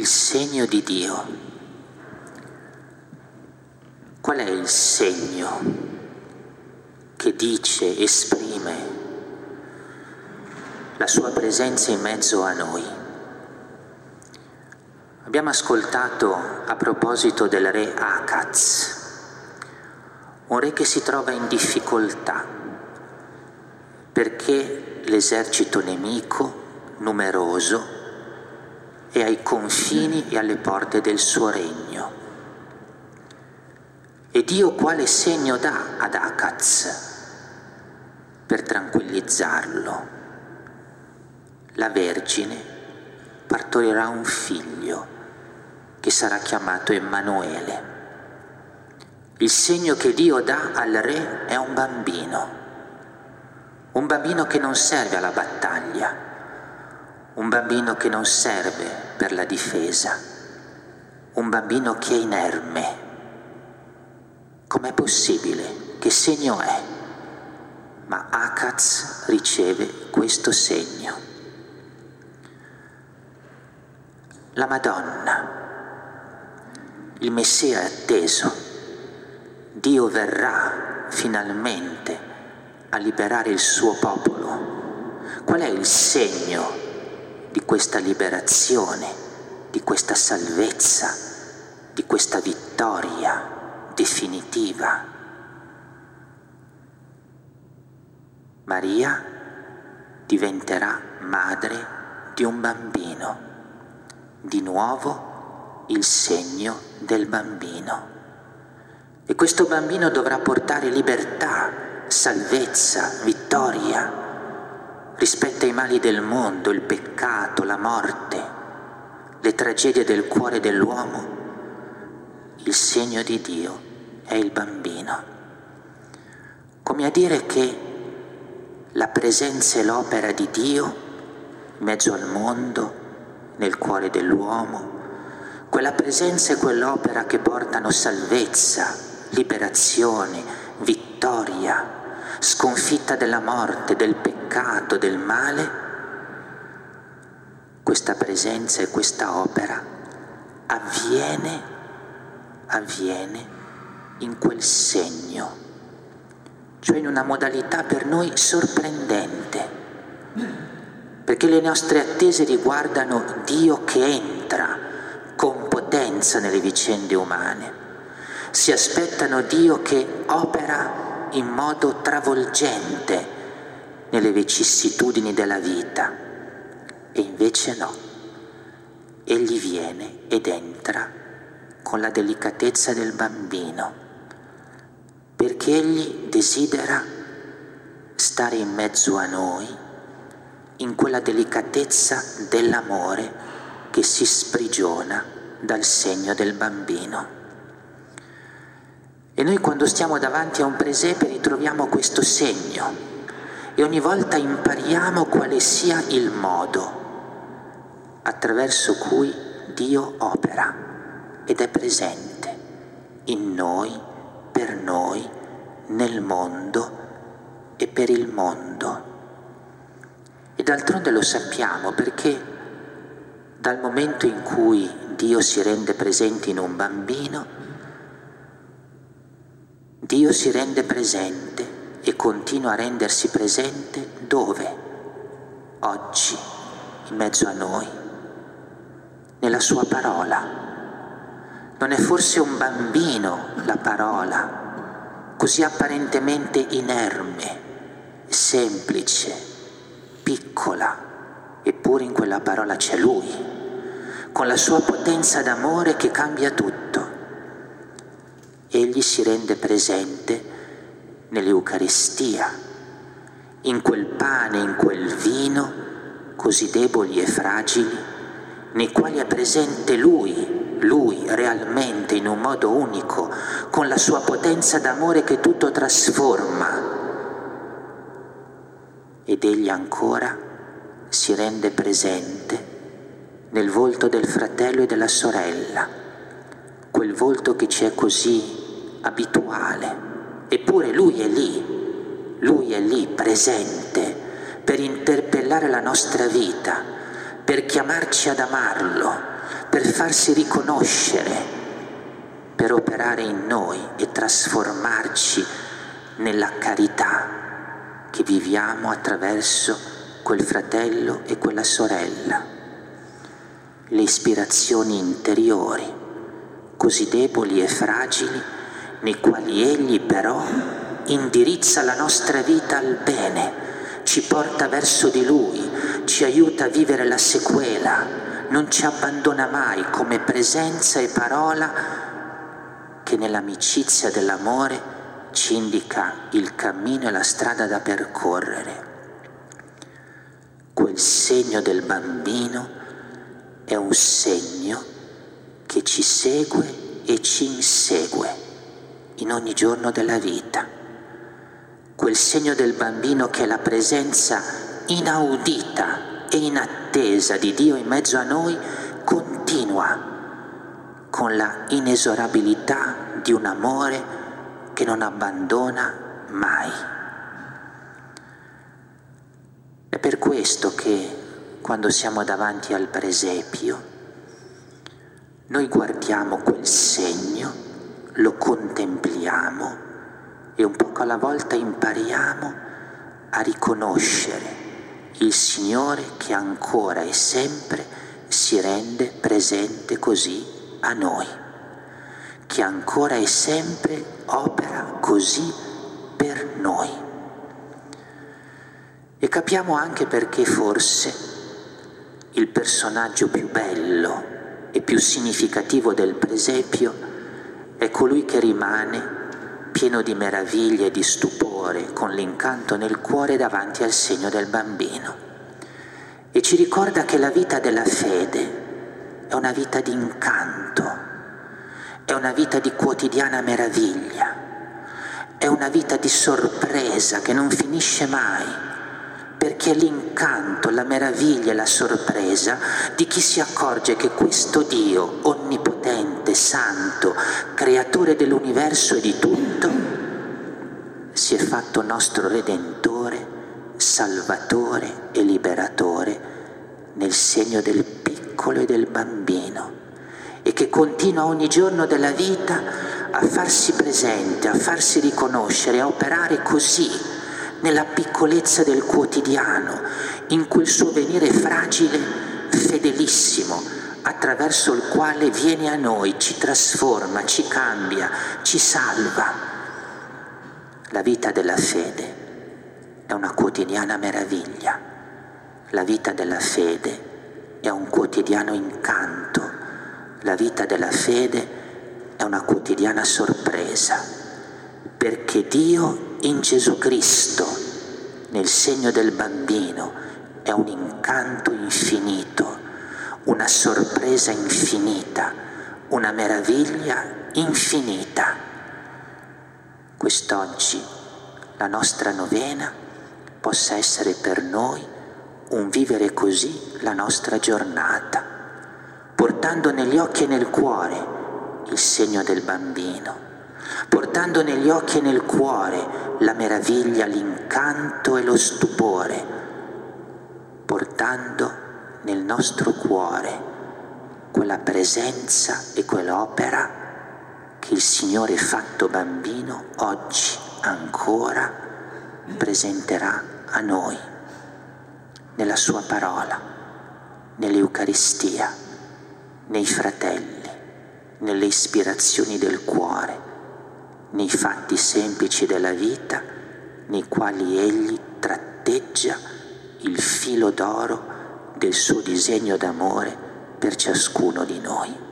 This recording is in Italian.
il segno di Dio. Qual è il segno che dice, esprime la sua presenza in mezzo a noi? Abbiamo ascoltato a proposito del re Akaz, un re che si trova in difficoltà perché l'esercito nemico, numeroso, è ai confini e alle porte del suo regno. E Dio quale segno dà ad Acaz per tranquillizzarlo? La Vergine partorirà un figlio che sarà chiamato Emanuele. Il segno che Dio dà al re è un bambino, un bambino che non serve alla battaglia, un bambino che non serve per la difesa, un bambino che è inerme. Com'è possibile? Che segno è? Ma Akaz riceve questo segno. La Madonna, il Messia è atteso, Dio verrà finalmente a liberare il suo popolo. Qual è il segno di questa liberazione, di questa salvezza, di questa vittoria definitiva. Maria diventerà madre di un bambino, di nuovo il segno del bambino. E questo bambino dovrà portare libertà, salvezza, vittoria rispetto ai mali del mondo, il peccato, la morte, le tragedie del cuore dell'uomo, il segno di Dio è il bambino. Come a dire che la presenza e l'opera di Dio in mezzo al mondo, nel cuore dell'uomo, quella presenza e quell'opera che portano salvezza, liberazione, vittoria, sconfitta della morte, del peccato, del male, questa presenza e questa opera avviene, avviene in quel segno, cioè in una modalità per noi sorprendente, perché le nostre attese riguardano Dio che entra con potenza nelle vicende umane, si aspettano Dio che opera in modo travolgente nelle vicissitudini della vita. E invece no. Egli viene ed entra con la delicatezza del bambino, perché egli desidera stare in mezzo a noi in quella delicatezza dell'amore che si sprigiona dal segno del bambino. E noi quando stiamo davanti a un presepe ritroviamo questo segno e ogni volta impariamo quale sia il modo attraverso cui Dio opera ed è presente in noi, per noi, nel mondo e per il mondo. E d'altronde lo sappiamo perché dal momento in cui Dio si rende presente in un bambino, Dio si rende presente e continua a rendersi presente dove? Oggi, in mezzo a noi, nella sua parola. Non è forse un bambino la parola, così apparentemente inerme, semplice, piccola, eppure in quella parola c'è Lui, con la sua potenza d'amore che cambia tutto egli si rende presente nell'Eucaristia, in quel pane, in quel vino così deboli e fragili, nei quali è presente Lui, Lui realmente in un modo unico, con la sua potenza d'amore che tutto trasforma. Ed egli ancora si rende presente nel volto del fratello e della sorella, quel volto che ci è così abituale, eppure lui è lì, lui è lì presente per interpellare la nostra vita, per chiamarci ad amarlo, per farsi riconoscere, per operare in noi e trasformarci nella carità che viviamo attraverso quel fratello e quella sorella, le ispirazioni interiori, così deboli e fragili, nei quali Egli però indirizza la nostra vita al bene, ci porta verso di Lui, ci aiuta a vivere la sequela, non ci abbandona mai come presenza e parola che nell'amicizia dell'amore ci indica il cammino e la strada da percorrere. Quel segno del bambino è un segno che ci segue e ci insegue in ogni giorno della vita. Quel segno del bambino che è la presenza inaudita e inattesa di Dio in mezzo a noi continua con la inesorabilità di un amore che non abbandona mai. È per questo che quando siamo davanti al presepio, noi guardiamo quel segno, lo contempliamo e un poco alla volta impariamo a riconoscere il Signore che ancora e sempre si rende presente così a noi che ancora e sempre opera così per noi. E capiamo anche perché forse il personaggio più bello e più significativo del presepio è colui che rimane pieno di meraviglia e di stupore, con l'incanto nel cuore davanti al segno del bambino. E ci ricorda che la vita della fede è una vita di incanto, è una vita di quotidiana meraviglia, è una vita di sorpresa che non finisce mai, perché è l'incanto, la meraviglia e la sorpresa di chi si accorge che questo Dio onnipotente, santo, creatore dell'universo e di tutto, si è fatto nostro redentore, salvatore e liberatore nel segno del piccolo e del bambino e che continua ogni giorno della vita a farsi presente, a farsi riconoscere, a operare così nella piccolezza del quotidiano, in quel suo venire fragile, fedelissimo, attraverso il quale viene a noi, ci trasforma, ci cambia, ci salva. La vita della fede è una quotidiana meraviglia, la vita della fede è un quotidiano incanto la vita della fede è una quotidiana sorpresa, perché Dio in Gesù Cristo, nel segno del bambino, è un incanto infinito, una sorpresa infinita, una meraviglia infinita. Quest'oggi la nostra novena possa essere per noi un vivere così la nostra giornata portando negli occhi e nel cuore il segno del bambino, portando negli occhi e nel cuore la meraviglia, l'incanto e lo stupore, portando nel nostro cuore quella presenza e quell'opera che il Signore fatto bambino oggi ancora presenterà a noi nella sua parola, nell'Eucaristia nei fratelli, nelle ispirazioni del cuore, nei fatti semplici della vita, nei quali egli tratteggia il filo d'oro del suo disegno d'amore per ciascuno di noi.